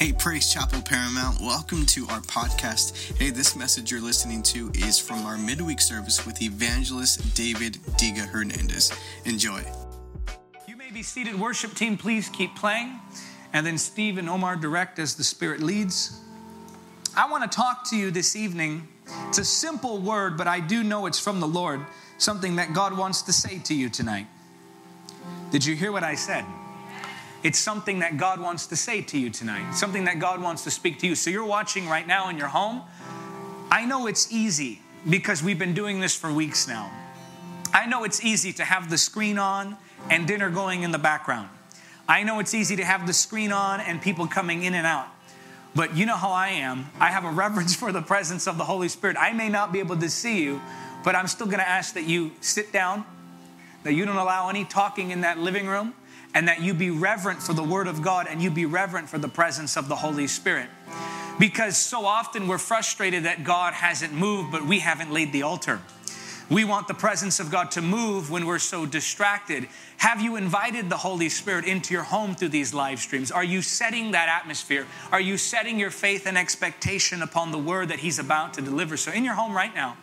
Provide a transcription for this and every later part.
Hey, Praise Chapel Paramount, welcome to our podcast. Hey, this message you're listening to is from our midweek service with evangelist David Diga Hernandez. Enjoy. You may be seated. Worship team, please keep playing. And then Steve and Omar direct as the Spirit leads. I want to talk to you this evening. It's a simple word, but I do know it's from the Lord, something that God wants to say to you tonight. Did you hear what I said? It's something that God wants to say to you tonight, something that God wants to speak to you. So you're watching right now in your home. I know it's easy because we've been doing this for weeks now. I know it's easy to have the screen on and dinner going in the background. I know it's easy to have the screen on and people coming in and out. But you know how I am. I have a reverence for the presence of the Holy Spirit. I may not be able to see you, but I'm still going to ask that you sit down, that you don't allow any talking in that living room and that you be reverent for the Word of God and you be reverent for the presence of the Holy Spirit. Because so often we're frustrated that God hasn't moved, but we haven't laid the altar. We want the presence of God to move when we're so distracted. Have you invited the Holy Spirit into your home through these live streams? Are you setting that atmosphere? Are you setting your faith and expectation upon the word that He's about to deliver? So, in your home right now,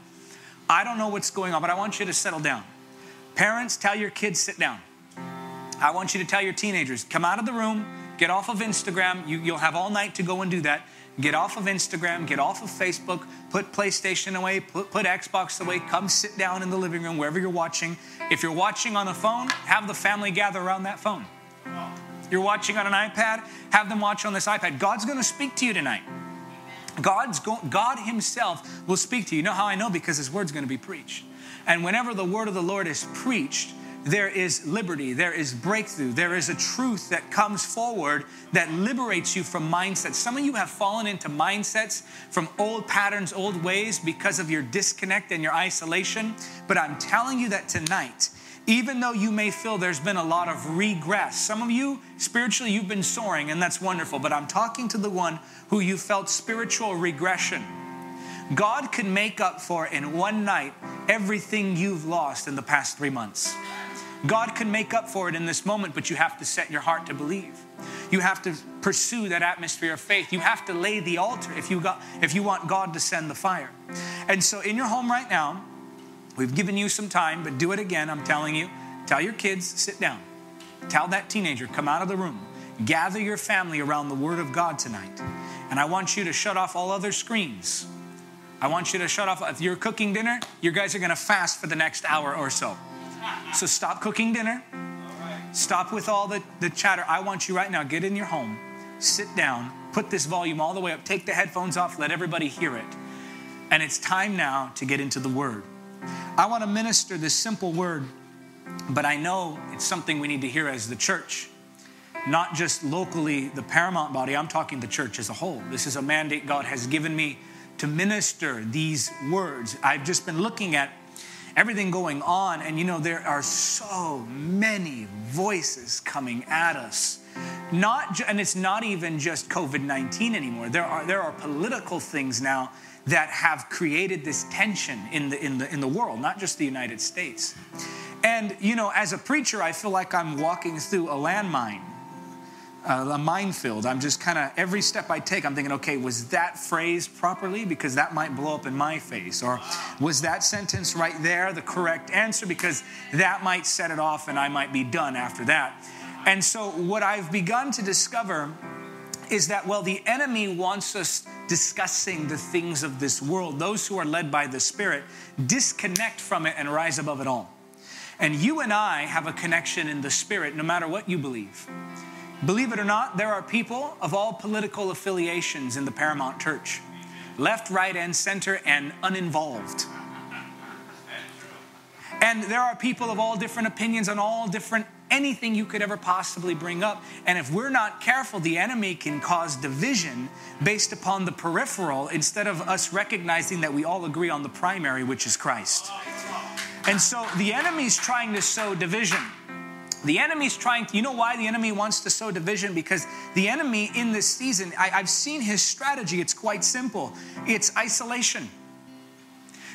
I don't know what's going on, but I want you to settle down. Parents, tell your kids, sit down. I want you to tell your teenagers, come out of the room, get off of Instagram. You, you'll have all night to go and do that. Get off of Instagram, get off of Facebook, put PlayStation away, put, put Xbox away, come sit down in the living room wherever you're watching. If you're watching on a phone, have the family gather around that phone. You're watching on an iPad, have them watch on this iPad. God's going to speak to you tonight. God's go, God Himself will speak to you. You know how I know? Because His word's going to be preached. And whenever the word of the Lord is preached, there is liberty, there is breakthrough, there is a truth that comes forward that liberates you from mindsets. Some of you have fallen into mindsets from old patterns, old ways because of your disconnect and your isolation. But I'm telling you that tonight, even though you may feel there's been a lot of regress, some of you spiritually you've been soaring, and that's wonderful. But I'm talking to the one who you felt spiritual regression. God can make up for in one night everything you've lost in the past three months. God can make up for it in this moment, but you have to set your heart to believe. You have to pursue that atmosphere of faith. You have to lay the altar if you, got, if you want God to send the fire. And so, in your home right now, we've given you some time, but do it again. I'm telling you. Tell your kids, sit down. Tell that teenager, come out of the room. Gather your family around the Word of God tonight. And I want you to shut off all other screens. I want you to shut off. If you're cooking dinner, you guys are going to fast for the next hour or so. So stop cooking dinner. Stop with all the, the chatter. I want you right now, get in your home, sit down, put this volume all the way up, take the headphones off, let everybody hear it. And it's time now to get into the word. I want to minister this simple word, but I know it's something we need to hear as the church. Not just locally, the paramount body, I'm talking the church as a whole. This is a mandate God has given me to minister these words. I've just been looking at everything going on. And you know, there are so many voices coming at us. Not, and it's not even just COVID 19 anymore. There are, there are political things now that have created this tension in the, in, the, in the world, not just the United States. And, you know, as a preacher, I feel like I'm walking through a landmine a minefield. I'm just kind of, every step I take, I'm thinking, okay, was that phrased properly? Because that might blow up in my face. Or was that sentence right there the correct answer? Because that might set it off and I might be done after that. And so, what I've begun to discover is that, well, the enemy wants us discussing the things of this world. Those who are led by the Spirit disconnect from it and rise above it all. And you and I have a connection in the Spirit no matter what you believe. Believe it or not, there are people of all political affiliations in the Paramount Church left, right, and center, and uninvolved. And there are people of all different opinions on all different anything you could ever possibly bring up. And if we're not careful, the enemy can cause division based upon the peripheral instead of us recognizing that we all agree on the primary, which is Christ. And so the enemy's trying to sow division. The enemy's trying to, you know why the enemy wants to sow division? Because the enemy in this season, I, I've seen his strategy. It's quite simple it's isolation.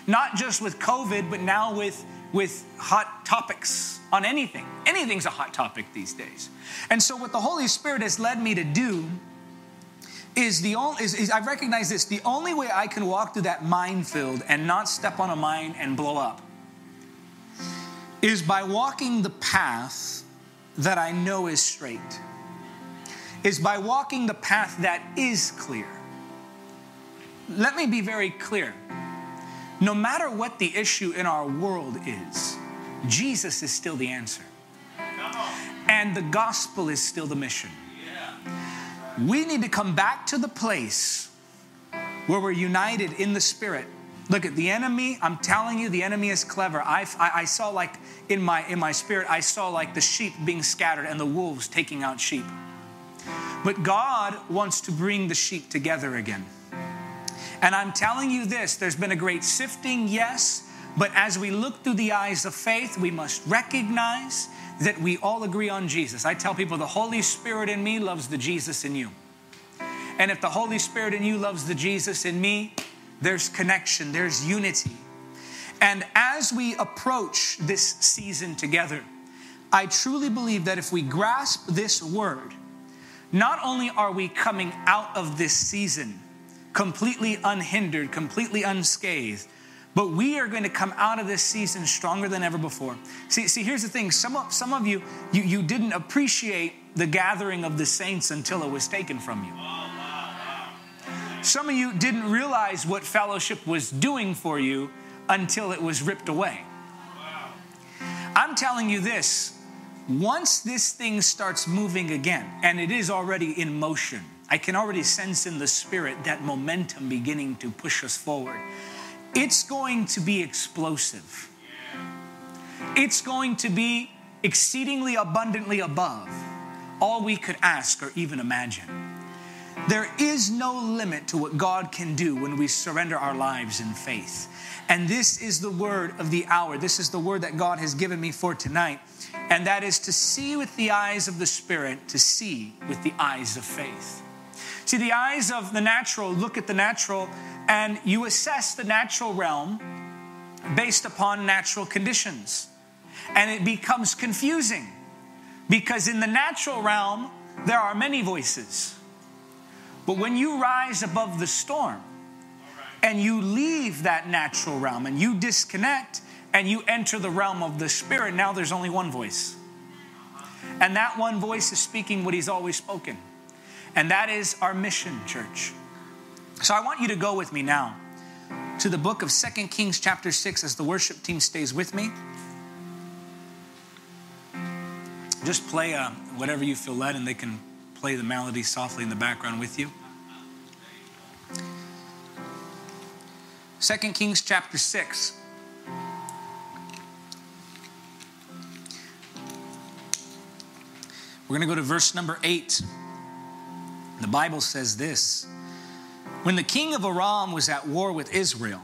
Not just with COVID, but now with, with hot topics on anything. Anything's a hot topic these days. And so, what the Holy Spirit has led me to do is the only is, is I recognize this the only way I can walk through that minefield and not step on a mine and blow up is by walking the path that I know is straight. Is by walking the path that is clear. Let me be very clear. No matter what the issue in our world is, Jesus is still the answer. And the gospel is still the mission. We need to come back to the place where we're united in the spirit. Look at the enemy. I'm telling you, the enemy is clever. I, I, I, saw like in my in my spirit, I saw like the sheep being scattered and the wolves taking out sheep. But God wants to bring the sheep together again. And I'm telling you this: there's been a great sifting, yes, but as we look through the eyes of faith, we must recognize that we all agree on Jesus. I tell people the Holy Spirit in me loves the Jesus in you. And if the Holy Spirit in you loves the Jesus in me, there's connection, there's unity. And as we approach this season together, I truly believe that if we grasp this word, not only are we coming out of this season completely unhindered, completely unscathed, but we are going to come out of this season stronger than ever before. See, see here's the thing some of, some of you, you, you didn't appreciate the gathering of the saints until it was taken from you. Some of you didn't realize what fellowship was doing for you until it was ripped away. I'm telling you this once this thing starts moving again, and it is already in motion, I can already sense in the spirit that momentum beginning to push us forward it's going to be explosive. It's going to be exceedingly abundantly above all we could ask or even imagine. There is no limit to what God can do when we surrender our lives in faith. And this is the word of the hour. This is the word that God has given me for tonight. And that is to see with the eyes of the Spirit, to see with the eyes of faith. See, the eyes of the natural look at the natural and you assess the natural realm based upon natural conditions. And it becomes confusing because in the natural realm, there are many voices. But when you rise above the storm and you leave that natural realm and you disconnect and you enter the realm of the spirit, now there's only one voice. And that one voice is speaking what he's always spoken. And that is our mission, church. So I want you to go with me now to the book of Second Kings, chapter 6, as the worship team stays with me. Just play uh, whatever you feel led, and they can play the melody softly in the background with you. Second Kings, chapter 6. We're going to go to verse number 8. The Bible says this. When the king of Aram was at war with Israel,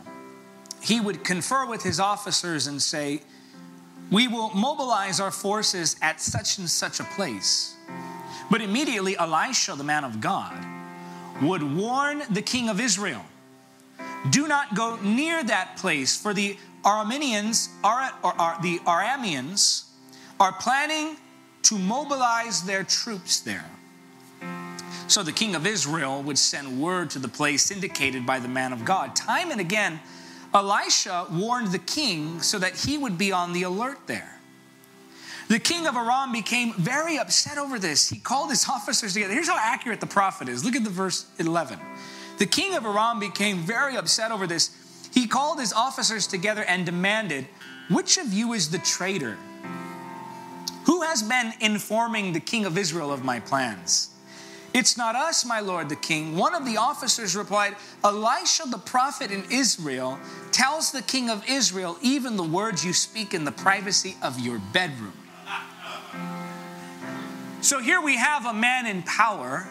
he would confer with his officers and say, We will mobilize our forces at such and such a place. But immediately Elisha, the man of God, would warn the king of Israel do not go near that place, for the Arameans, or, or, the Arameans are planning to mobilize their troops there. So the king of Israel would send word to the place indicated by the man of God. Time and again, Elisha warned the king so that he would be on the alert there. The king of Aram became very upset over this. He called his officers together. Here's how accurate the prophet is. Look at the verse 11. The king of Aram became very upset over this. He called his officers together and demanded, Which of you is the traitor? Who has been informing the king of Israel of my plans? It's not us, my lord the king. One of the officers replied, Elisha the prophet in Israel tells the king of Israel even the words you speak in the privacy of your bedroom. So here we have a man in power,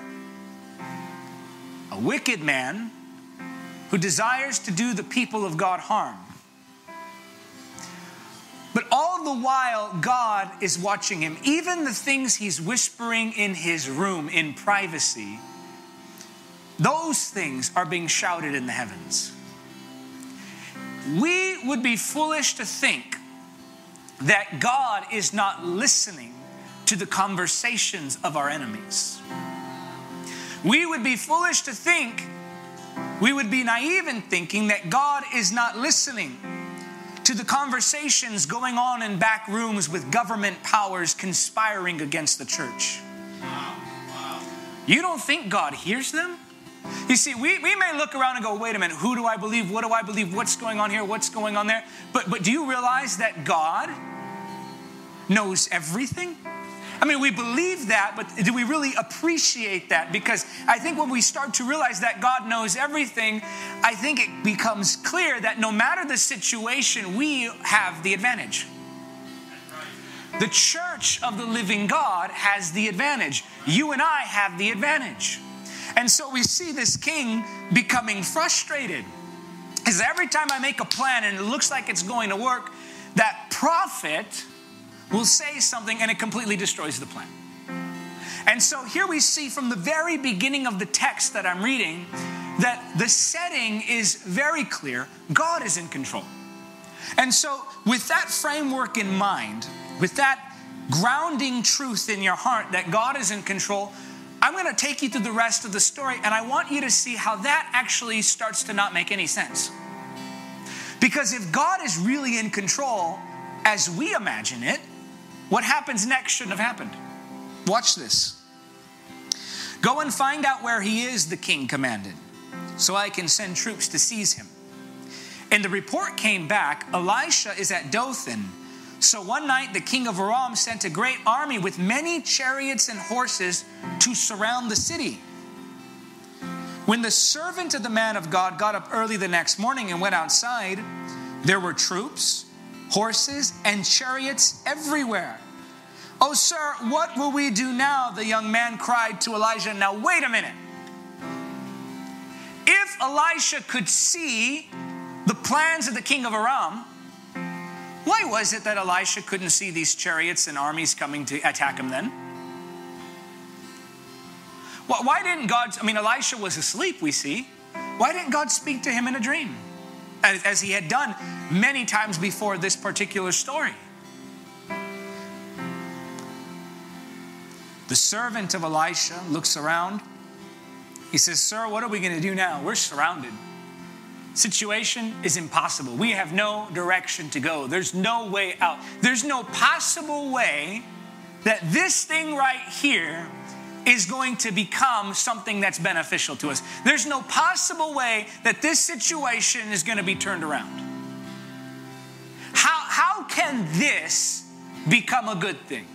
a wicked man who desires to do the people of God harm. But all the while, God is watching him. Even the things he's whispering in his room in privacy, those things are being shouted in the heavens. We would be foolish to think that God is not listening to the conversations of our enemies. We would be foolish to think, we would be naive in thinking that God is not listening to the conversations going on in back rooms with government powers conspiring against the church. You don't think God hears them? You see, we, we may look around and go, wait a minute, who do I believe? What do I believe? What's going on here? What's going on there? But, but do you realize that God knows everything? I mean, we believe that, but do we really appreciate that? Because I think when we start to realize that God knows everything, I think it becomes clear that no matter the situation, we have the advantage. The church of the living God has the advantage. You and I have the advantage. And so we see this king becoming frustrated. Because every time I make a plan and it looks like it's going to work, that prophet will say something and it completely destroys the plan. And so here we see from the very beginning of the text that I'm reading that the setting is very clear God is in control. And so, with that framework in mind, with that grounding truth in your heart that God is in control, I'm going to take you through the rest of the story and I want you to see how that actually starts to not make any sense. Because if God is really in control, as we imagine it, what happens next shouldn't have happened. Watch this. Go and find out where he is, the king commanded, so I can send troops to seize him. And the report came back Elisha is at Dothan. So one night the king of Aram sent a great army with many chariots and horses to surround the city. When the servant of the man of God got up early the next morning and went outside, there were troops horses, and chariots everywhere. Oh, sir, what will we do now? The young man cried to Elijah. Now, wait a minute. If Elisha could see the plans of the king of Aram, why was it that Elisha couldn't see these chariots and armies coming to attack him then? Why didn't God? I mean, Elisha was asleep, we see. Why didn't God speak to him in a dream? As, he had done many times before this particular story. The servant of Elisha looks around. He says, Sir, what are we going to do now? We're surrounded. Situation is impossible. We have no direction to go. There's no way out. There's no possible way that this thing right here is going to become something that's beneficial to us. There's no possible way that this situation is going to be turned around. How, how can this become a good thing?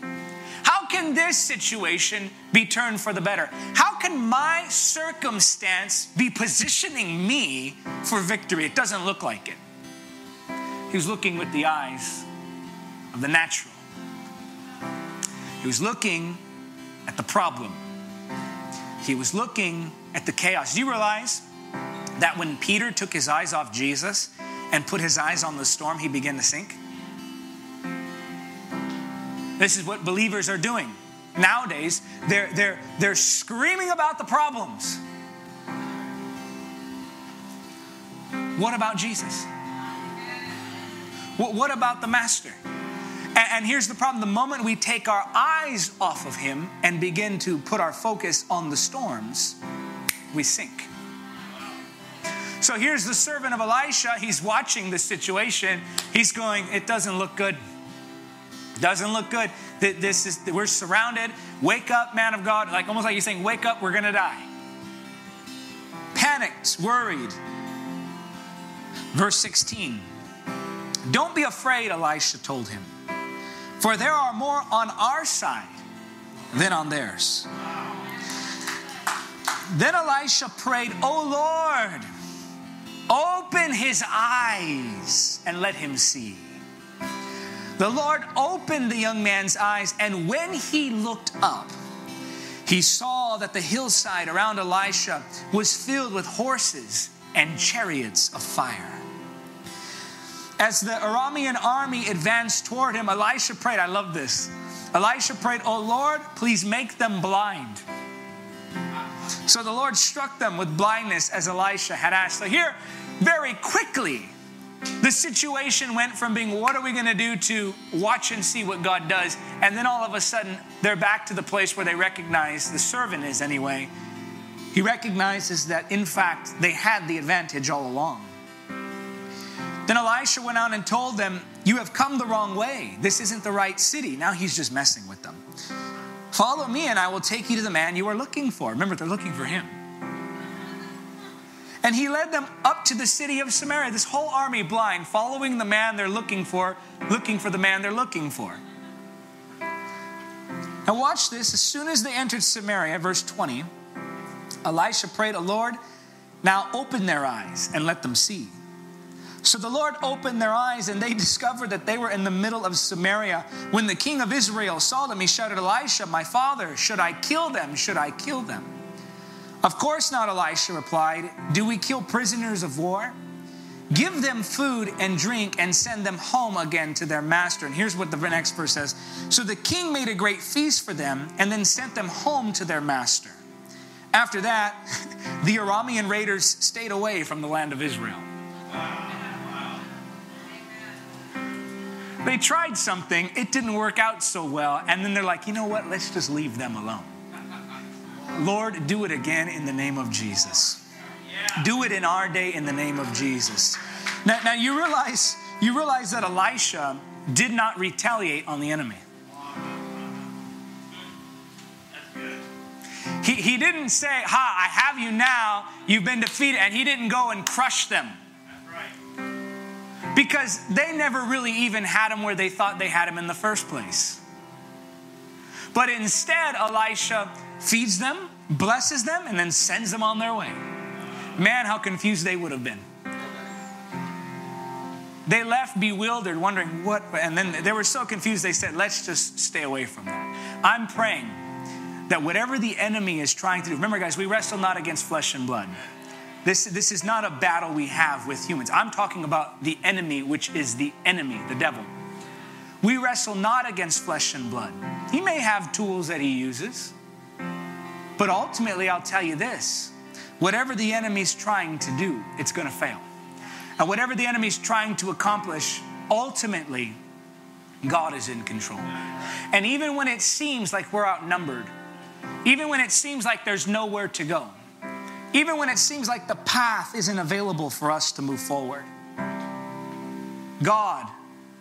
How can this situation be turned for the better? How can my circumstance be positioning me for victory? It doesn't look like it. He was looking with the eyes of the natural. He was looking at the problem. He was looking at the chaos. Do you realize that when Peter took his eyes off Jesus and put his eyes on the storm, he began to sink? This is what believers are doing. Nowadays, they're, they're, they're screaming about the problems. What about Jesus? What, what about the Master? And, here's the problem the moment we take our eyes off of Him and begin to put our focus on the storms, we sink. So here's the servant of Elisha. He's watching the situation. He's going, It doesn't look good. Doesn't look good. This is we're surrounded. Wake up, man of God. Like almost like you're saying, wake up, we're gonna die. Panicked, worried. Verse 16. Don't be afraid, Elisha told him. For there are more on our side than on theirs. Then Elisha prayed, Oh Lord, open his eyes and let him see. The Lord opened the young man's eyes, and when he looked up, he saw that the hillside around Elisha was filled with horses and chariots of fire. As the Aramean army advanced toward him, Elisha prayed. I love this. Elisha prayed, Oh Lord, please make them blind. So the Lord struck them with blindness as Elisha had asked. So here, very quickly, the situation went from being, What are we going to do, to watch and see what God does. And then all of a sudden, they're back to the place where they recognize the servant is anyway. He recognizes that, in fact, they had the advantage all along. Then Elisha went out and told them, You have come the wrong way. This isn't the right city. Now he's just messing with them. Follow me, and I will take you to the man you are looking for. Remember, they're looking for him. And he led them up to the city of Samaria, this whole army blind, following the man they're looking for, looking for the man they're looking for. Now, watch this. As soon as they entered Samaria, verse 20, Elisha prayed, A Lord, now open their eyes and let them see. So the Lord opened their eyes, and they discovered that they were in the middle of Samaria. When the king of Israel saw them, he shouted, Elisha, my father, should I kill them? Should I kill them? Of course not, Elisha replied. Do we kill prisoners of war? Give them food and drink and send them home again to their master. And here's what the next verse says So the king made a great feast for them and then sent them home to their master. After that, the Aramean raiders stayed away from the land of Israel. They tried something, it didn't work out so well, and then they're like, you know what, let's just leave them alone. Lord, do it again in the name of Jesus. Do it in our day in the name of Jesus. Now, now you realize you realize that Elisha did not retaliate on the enemy. He, he didn't say, Ha, I have you now, you've been defeated, and he didn't go and crush them. Because they never really even had him where they thought they had him in the first place. But instead, Elisha feeds them, blesses them, and then sends them on their way. Man, how confused they would have been. They left bewildered, wondering what, and then they were so confused they said, Let's just stay away from that. I'm praying that whatever the enemy is trying to do, remember, guys, we wrestle not against flesh and blood. This, this is not a battle we have with humans. I'm talking about the enemy, which is the enemy, the devil. We wrestle not against flesh and blood. He may have tools that he uses, but ultimately, I'll tell you this whatever the enemy's trying to do, it's going to fail. And whatever the enemy's trying to accomplish, ultimately, God is in control. And even when it seems like we're outnumbered, even when it seems like there's nowhere to go, even when it seems like the path isn't available for us to move forward. God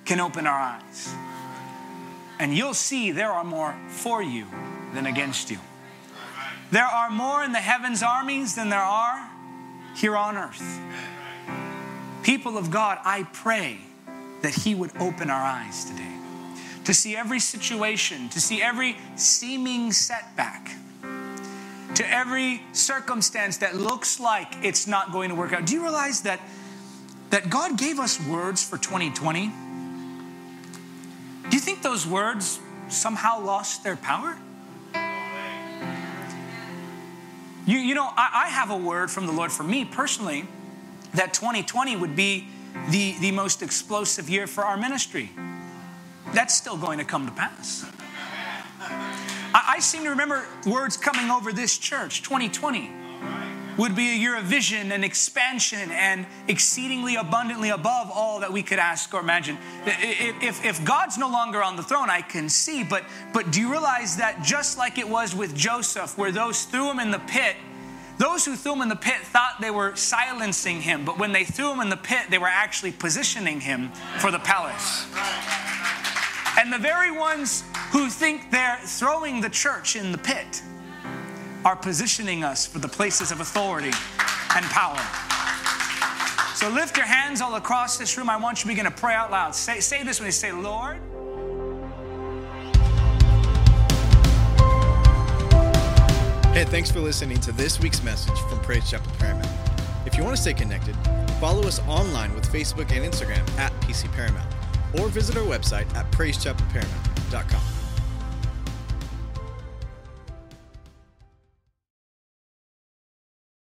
can open our eyes. And you'll see there are more for you than against you. There are more in the heavens armies than there are here on earth. People of God, I pray that He would open our eyes today to see every situation, to see every seeming setback to every circumstance that looks like it's not going to work out. Do you realize that, that God gave us words for 2020? Do you think those words somehow lost their power? You, you know, I, I have a word from the Lord for me personally that 2020 would be the, the most explosive year for our ministry. That's still going to come to pass. I, seem to remember words coming over this church 2020 would be a year of vision and expansion and exceedingly abundantly above all that we could ask or imagine. If, if, God's no longer on the throne, I can see, but, but do you realize that just like it was with Joseph, where those threw him in the pit, those who threw him in the pit thought they were silencing him, but when they threw him in the pit, they were actually positioning him for the palace. And the very ones who think they're throwing the church in the pit are positioning us for the places of authority and power. So lift your hands all across this room. I want you to begin to pray out loud. Say, say this when you say, Lord. Hey, thanks for listening to this week's message from Praise Chapel Paramount. If you want to stay connected, follow us online with Facebook and Instagram at PC Paramount or visit our website at praisechapelparamount.com.